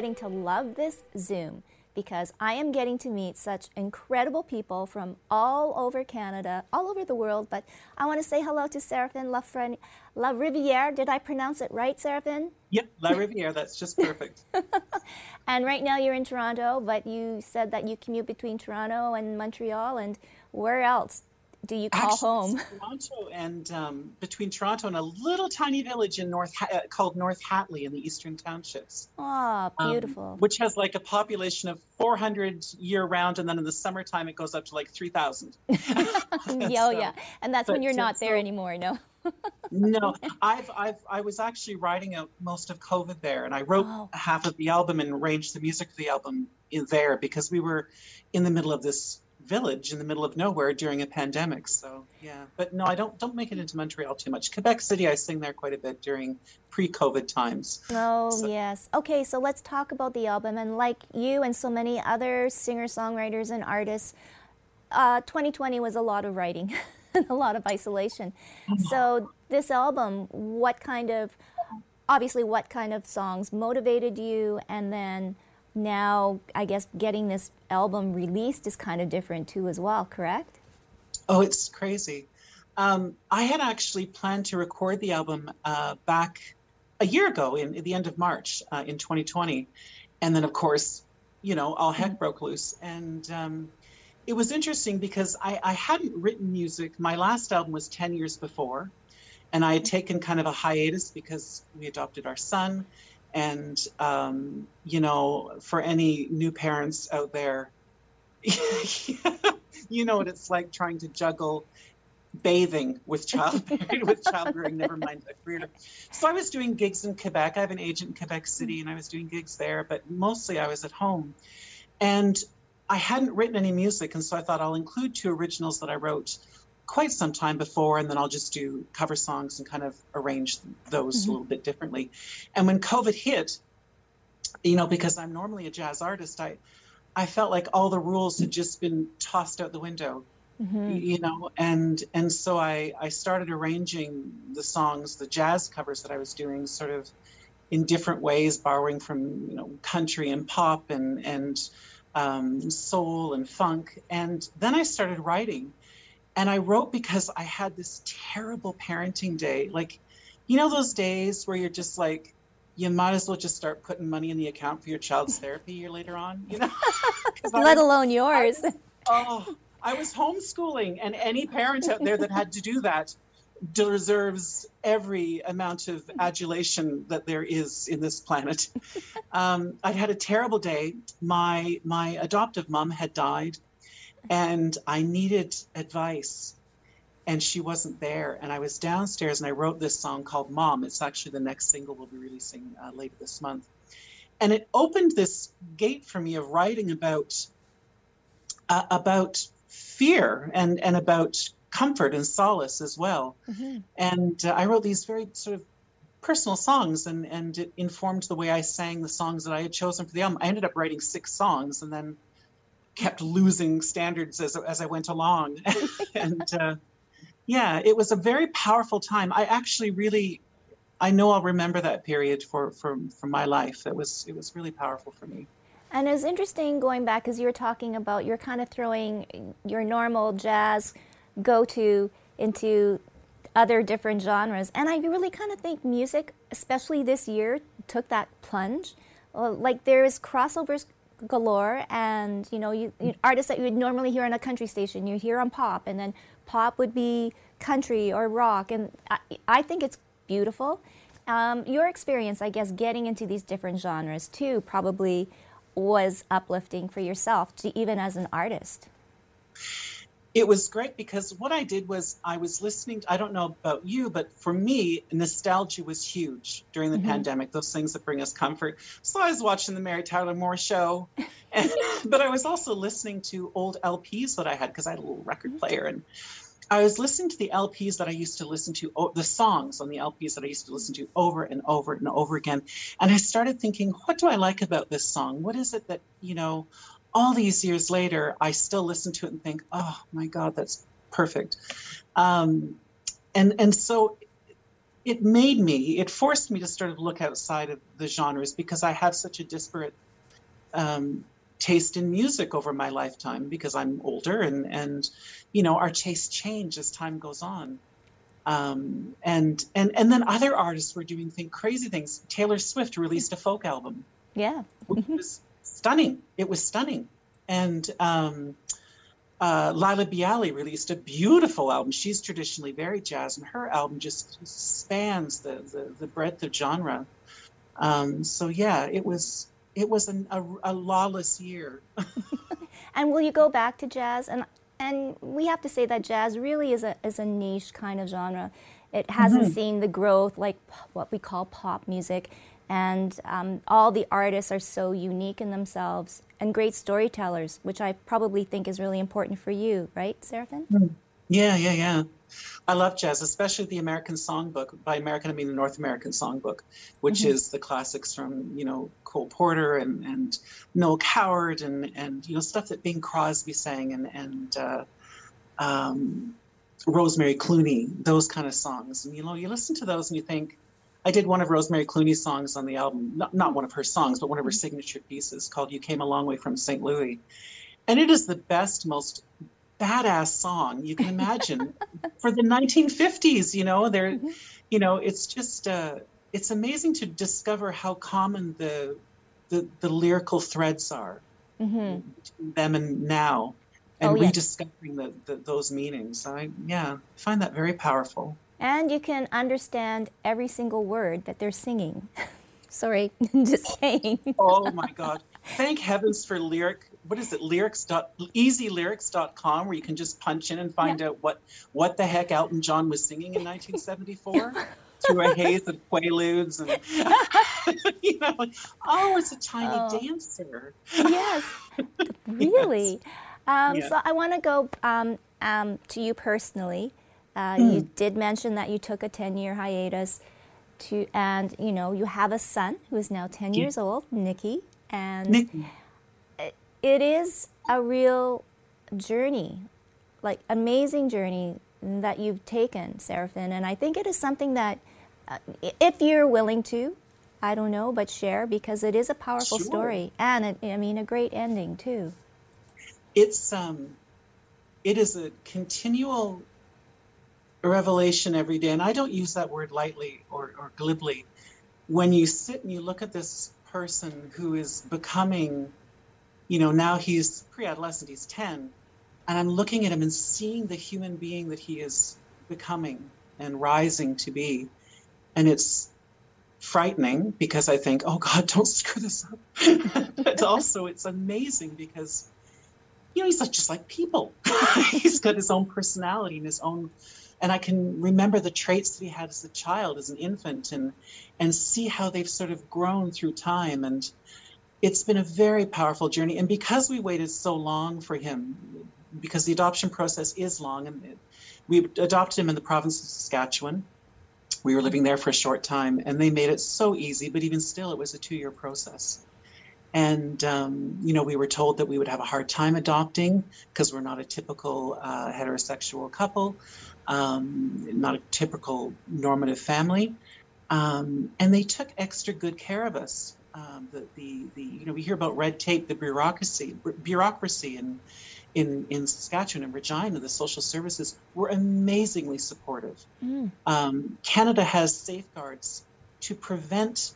Getting to love this Zoom because I am getting to meet such incredible people from all over Canada, all over the world. But I want to say hello to Serafin Lafren- LaRiviere. Did I pronounce it right, Serafin? Yep, LaRiviere. That's just perfect. and right now you're in Toronto, but you said that you commute between Toronto and Montreal. And where else? Do you call Actually, home? Toronto and um, between Toronto and a little tiny village in North uh, called North Hatley in the Eastern Townships. Oh, beautiful. Um, which has like a population of 400 year round, and then in the summertime it goes up to like 3,000. yeah, so, yeah, and that's when you're not there so, anymore. No. no, I've, I've, I was actually writing out most of COVID there, and I wrote oh. half of the album and arranged the music for the album in there because we were in the middle of this village in the middle of nowhere during a pandemic. So yeah, but no, I don't don't make it into Montreal too much. Quebec City, I sing there quite a bit during pre-COVID times. Oh so. yes. Okay, so let's talk about the album. And like you and so many other singer-songwriters and artists, uh, 2020 was a lot of writing, a lot of isolation. Mm-hmm. So this album, what kind of obviously what kind of songs motivated you, and then now I guess getting this album released is kind of different too as well, correct? Oh, it's crazy. Um, I had actually planned to record the album uh, back a year ago in, in the end of March uh, in 2020. And then, of course, you know, all heck mm-hmm. broke loose. And um, it was interesting because I, I hadn't written music. My last album was 10 years before. And I had taken kind of a hiatus because we adopted our son and um, you know for any new parents out there you know what it's like trying to juggle bathing with child with childbearing never mind a career. So i was doing gigs in quebec. I have an agent in quebec city and i was doing gigs there but mostly i was at home. And i hadn't written any music and so i thought i'll include two originals that i wrote quite some time before, and then I'll just do cover songs and kind of arrange those mm-hmm. a little bit differently. And when COVID hit, you know, because I'm normally a jazz artist, I I felt like all the rules had just been tossed out the window. Mm-hmm. You know, and and so I I started arranging the songs, the jazz covers that I was doing, sort of in different ways, borrowing from you know country and pop and and um, soul and funk. And then I started writing, and I wrote because I had this terrible parenting day. Like, you know, those days where you're just like, you might as well just start putting money in the account for your child's therapy year later on, you know? Let was, alone yours. I, oh, I was homeschooling, and any parent out there that had to do that deserves every amount of adulation that there is in this planet. Um, I'd had a terrible day. My my adoptive mom had died and I needed advice and she wasn't there. And i was downstairs and i wrote this song called mom. It's actually the next single we'll be releasing uh, later this month. And it opened this gate for me of writing about uh, about fear and and about comfort and solace as well. Mm-hmm. and uh, i wrote these very sort of personal songs and and it informed the way i sang the songs that i had chosen for the album. I ended up writing six songs and then kept losing standards as, as I went along. and uh, yeah, it was a very powerful time. I actually really, I know I'll remember that period for, for, for my life. It was, it was really powerful for me. And it was interesting going back as you were talking about, you're kind of throwing your normal jazz go to into other different genres. And I really kind of think music, especially this year, took that plunge. like there's crossovers galore, and you know, you, you, artists that you would normally hear on a country station, you hear on pop, and then pop would be country or rock, and I, I think it's beautiful. Um, your experience, I guess, getting into these different genres too, probably was uplifting for yourself, to, even as an artist it was great because what I did was I was listening. I don't know about you, but for me, nostalgia was huge during the mm-hmm. pandemic. Those things that bring us comfort. So I was watching the Mary Tyler Moore show, and, but I was also listening to old LPs that I had because I had a little record mm-hmm. player, and I was listening to the LPs that I used to listen to, the songs on the LPs that I used to listen to over and over and over again. And I started thinking, what do I like about this song? What is it that you know? All these years later, I still listen to it and think, oh my God, that's perfect. Um, and and so it made me, it forced me to sort of look outside of the genres because I have such a disparate um, taste in music over my lifetime because I'm older and and you know our tastes change as time goes on. Um, and and and then other artists were doing thing, crazy things. Taylor Swift released a folk album. Yeah. which was stunning. It was stunning. And um, uh, Laila Biali released a beautiful album. She's traditionally very jazz, and her album just spans the the, the breadth of genre. Um, so yeah, it was it was an, a, a lawless year. and will you go back to jazz? And and we have to say that jazz really is a is a niche kind of genre. It hasn't mm-hmm. seen the growth like what we call pop music and um, all the artists are so unique in themselves and great storytellers, which I probably think is really important for you, right, Serafin? Hmm. Yeah, yeah, yeah. I love jazz, especially the American Songbook. By American, I mean the North American Songbook, which mm-hmm. is the classics from you know Cole Porter and, and Noel Coward and and you know stuff that Bing Crosby sang and and uh, um, Rosemary Clooney, those kind of songs. And you know, you listen to those and you think, I did one of Rosemary Clooney's songs on the album, not, not one of her songs, but one of her signature pieces called You Came a Long Way from St. Louis. And it is the best, most badass song you can imagine for the 1950s. You know, there, mm-hmm. you know, it's just, uh, it's amazing to discover how common the, the, the lyrical threads are mm-hmm. them and now and oh, yes. rediscovering the, the, those meanings. I, yeah, find that very powerful and you can understand every single word that they're singing. Sorry, just saying. oh my God. Thank heavens for lyric. What is it? Lyrics dot easylyrics.com where you can just punch in and find yeah. out what what the heck Elton John was singing in 1974 through a haze of quaaludes and you know, like, oh, it's a tiny oh. dancer. Yes, really. yes. Um, yeah. So I want to go um, um, to you personally. Uh, mm. You did mention that you took a 10 year hiatus. To, and you know you have a son who is now 10 years old Nikki and Nikki. it is a real journey like amazing journey that you've taken Serafin and I think it is something that uh, if you're willing to I don't know but share because it is a powerful sure. story and it, I mean a great ending too it's um it is a continual a revelation every day. And I don't use that word lightly or, or glibly. When you sit and you look at this person who is becoming, you know, now he's pre adolescent, he's 10, and I'm looking at him and seeing the human being that he is becoming and rising to be. And it's frightening because I think, oh God, don't screw this up. but also it's amazing because, you know, he's just like people. he's got his own personality and his own and I can remember the traits that he had as a child, as an infant, and and see how they've sort of grown through time. And it's been a very powerful journey. And because we waited so long for him, because the adoption process is long, and we adopted him in the province of Saskatchewan. We were living there for a short time, and they made it so easy. But even still, it was a two-year process. And um, you know, we were told that we would have a hard time adopting because we're not a typical uh, heterosexual couple um, not a typical normative family. Um, and they took extra good care of us. Um, the, the, the, you know, we hear about red tape, the bureaucracy, bureaucracy, and in, in Saskatchewan and Regina, the social services were amazingly supportive. Mm. Um, Canada has safeguards to prevent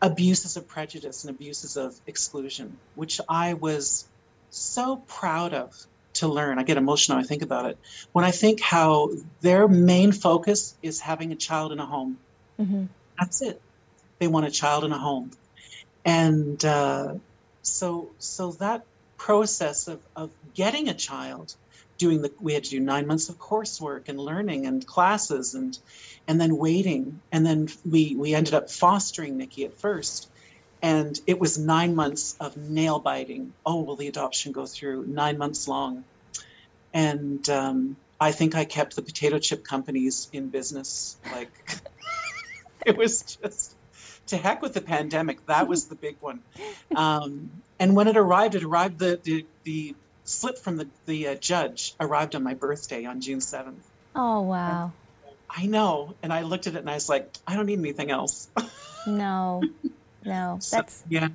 abuses of prejudice and abuses of exclusion, which I was so proud of to learn. I get emotional I think about it. When I think how their main focus is having a child in a home. Mm-hmm. That's it. They want a child in a home. And uh, so, so that process of, of getting a child, doing the, we had to do nine months of coursework and learning and classes and, and then waiting. And then we, we ended up fostering Nikki at first. And it was nine months of nail biting. Oh, will the adoption go through? Nine months long. And um, I think I kept the potato chip companies in business. Like, it was just to heck with the pandemic. That was the big one. Um, and when it arrived, it arrived the the, the slip from the the uh, judge arrived on my birthday on June seventh. Oh wow! And I know, and I looked at it and I was like, I don't need anything else. no, no, so, that's yeah.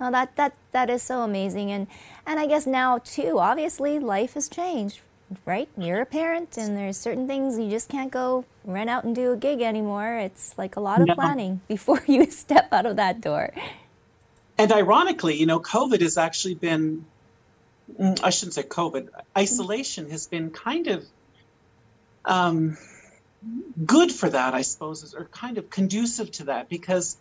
Well, that that that is so amazing, and and I guess now too. Obviously, life has changed right? You're a parent, and there's certain things you just can't go run out and do a gig anymore. It's like a lot of no. planning before you step out of that door. And ironically, you know, COVID has actually been, mm, I shouldn't say COVID, isolation has been kind of um, good for that, I suppose, or kind of conducive to that because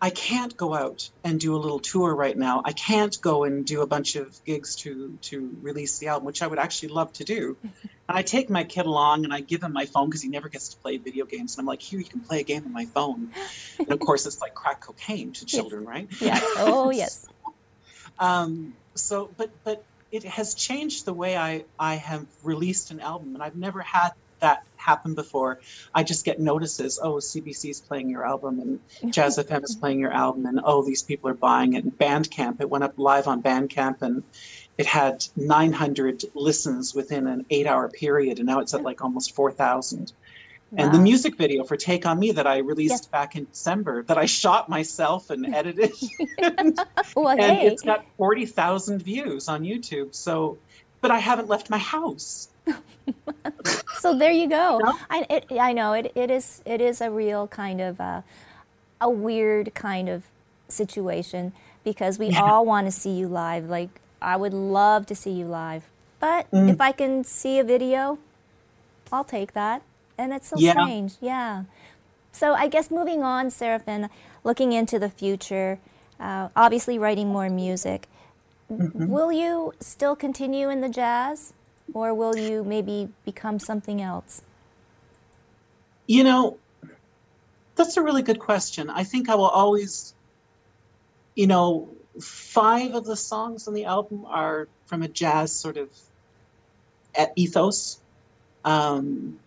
I can't go out and do a little tour right now. I can't go and do a bunch of gigs to to release the album, which I would actually love to do. And I take my kid along and I give him my phone because he never gets to play video games. And I'm like, here, you can play a game on my phone. And of course, it's like crack cocaine to children, yes. right? Yes. Oh, yes. so, um, so, but but it has changed the way I I have released an album, and I've never had that happened before. I just get notices. Oh, CBC is playing your album, and Jazz FM is playing your album, and oh, these people are buying it. And Bandcamp, it went up live on Bandcamp, and it had 900 listens within an eight-hour period, and now it's at like almost 4,000. Wow. And the music video for Take on Me that I released yes. back in December, that I shot myself and edited, well, and hey. it's got 40,000 views on YouTube. So, but I haven't left my house. so there you go. I, it, I know it, it is it is a real kind of uh, a weird kind of situation because we yeah. all want to see you live. Like I would love to see you live, but mm. if I can see a video, I'll take that. And it's so yeah. strange, yeah. So I guess moving on, Serafin, looking into the future, uh, obviously writing more music. Mm-hmm. Will you still continue in the jazz? Or will you maybe become something else? You know, that's a really good question. I think I will always, you know, five of the songs on the album are from a jazz sort of ethos. Um,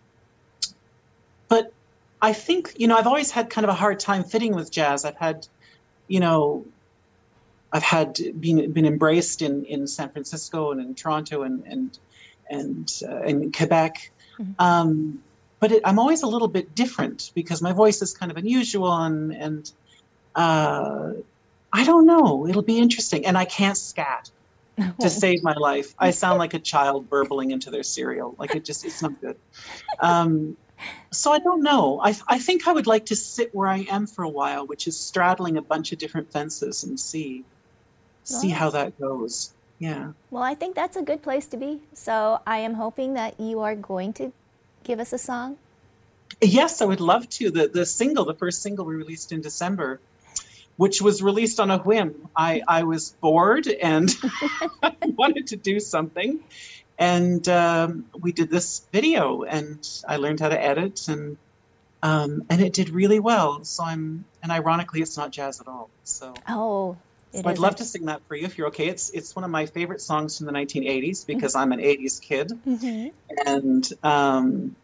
but I think, you know, I've always had kind of a hard time fitting with jazz. I've had, you know, I've had been been embraced in, in San Francisco and in Toronto and, and and uh, in Quebec. Mm-hmm. Um, but it, I'm always a little bit different because my voice is kind of unusual and, and uh, I don't know. It'll be interesting. And I can't scat to save my life. I sound like a child burbling into their cereal. Like it just, it's not good. Um, so I don't know. I, I think I would like to sit where I am for a while, which is straddling a bunch of different fences and see, see how that goes. Yeah. Well, I think that's a good place to be. So I am hoping that you are going to give us a song. Yes, I would love to. The the single, the first single we released in December, which was released on a whim. I, I was bored and wanted to do something. And um, we did this video and I learned how to edit and um, and it did really well. So I'm and ironically it's not jazz at all. So Oh, so I'd love to sing that for you if you're okay. It's it's one of my favorite songs from the 1980s because I'm an 80s kid, mm-hmm. and um,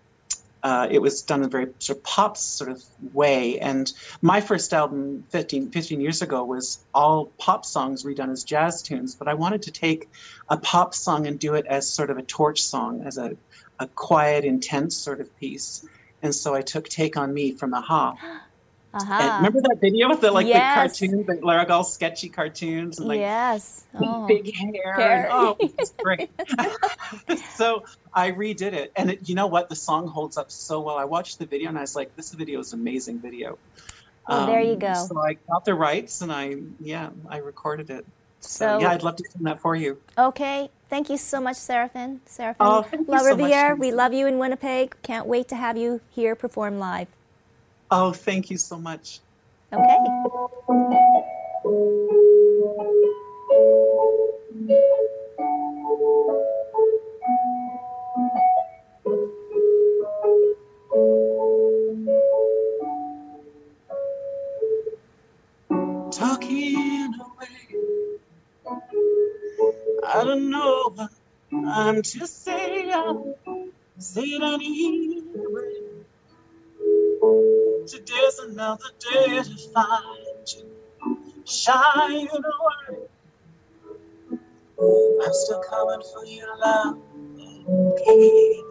uh, it was done in a very sort of pop sort of way. And my first album 15, 15 years ago was all pop songs redone as jazz tunes, but I wanted to take a pop song and do it as sort of a torch song, as a, a quiet, intense sort of piece. And so I took "Take on Me" from a-ha Uh-huh. remember that video with the like Yes. the cartoons, the Laragal sketchy cartoons, and like yes. Oh. big hair. Hair. And, oh, it's great. so I redid it, and it, you know what? The song holds up so well. I watched the video, and I was like, "This video is amazing video." Um, there you go. So I got the rights, and I yeah, I recorded it. So, So- yeah, I'd love to sing that for you. Okay. Thank you so much, Serafin. Serafin Oh, LaRiviere, we love you in Winnipeg. Can't wait to have you here perform live. Oh, thank you so much. Okay. Talking away. I don't know what I'm to say. I'll say it another day to find you. Shine away. I'm still coming for you, love. Okay.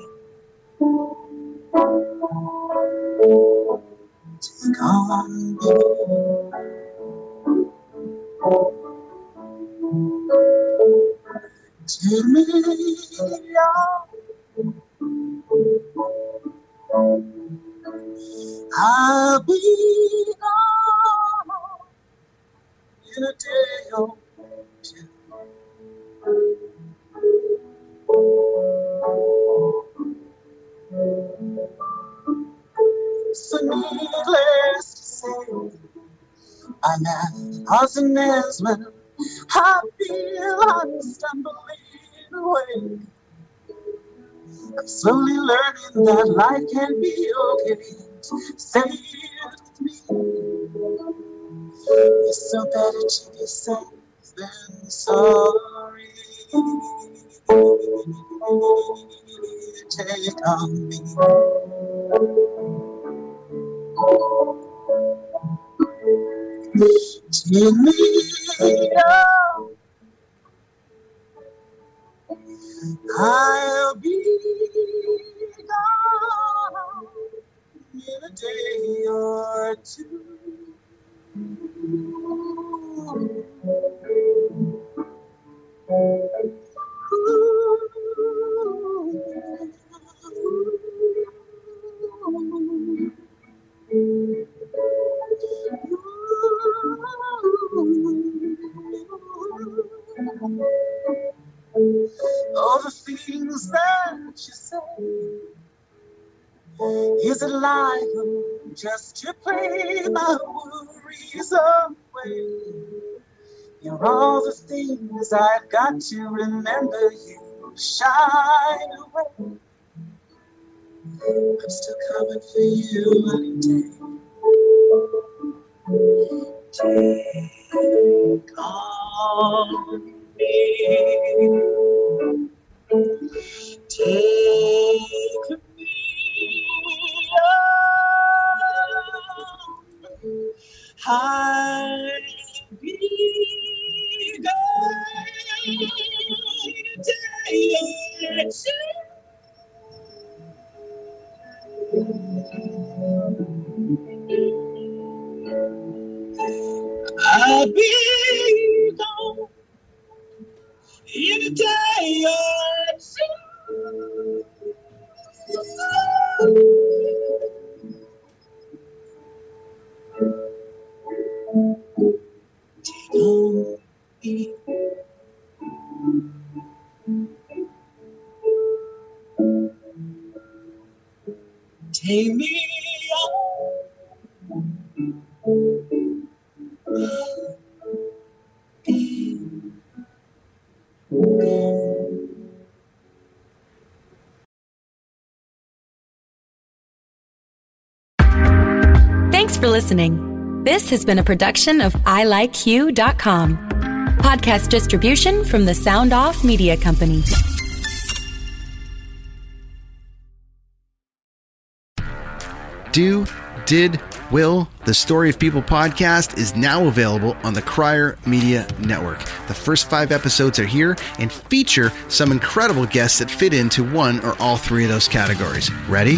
Take on me. And ends when I feel I'm stumbling away. I'm slowly learning that life can be okay. It with me. It's so better to be safe than sorry. Take on me. Take me out. I'll be gone in a day or two. I've got to remember you shine away. I'm still coming for you any day. Take on me. Take me out. Listening. This has been a production of ilikeyou.com. Podcast distribution from the Sound Off Media Company. Do, Did, Will, the Story of People podcast is now available on the Crier Media Network. The first five episodes are here and feature some incredible guests that fit into one or all three of those categories. Ready?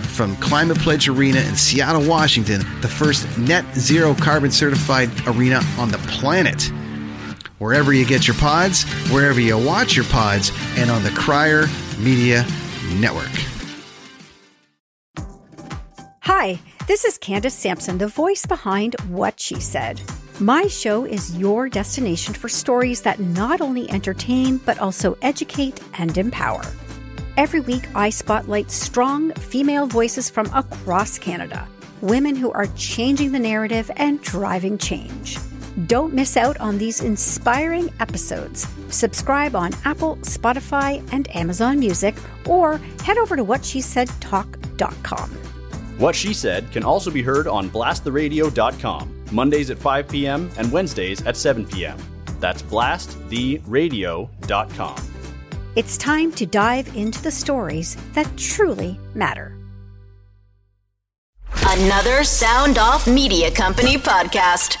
from Climate Pledge Arena in Seattle, Washington, the first net zero carbon certified arena on the planet. Wherever you get your pods, wherever you watch your pods, and on the Crier Media Network. Hi, this is Candace Sampson, the voice behind What She Said. My show is your destination for stories that not only entertain, but also educate and empower. Every week, I spotlight strong female voices from across Canada, women who are changing the narrative and driving change. Don't miss out on these inspiring episodes. Subscribe on Apple, Spotify, and Amazon Music, or head over to whatshesaidtalk.com. What She Said can also be heard on blasttheradio.com, Mondays at 5 p.m. and Wednesdays at 7 p.m. That's blasttheradio.com. It's time to dive into the stories that truly matter. Another Sound Off Media Company podcast.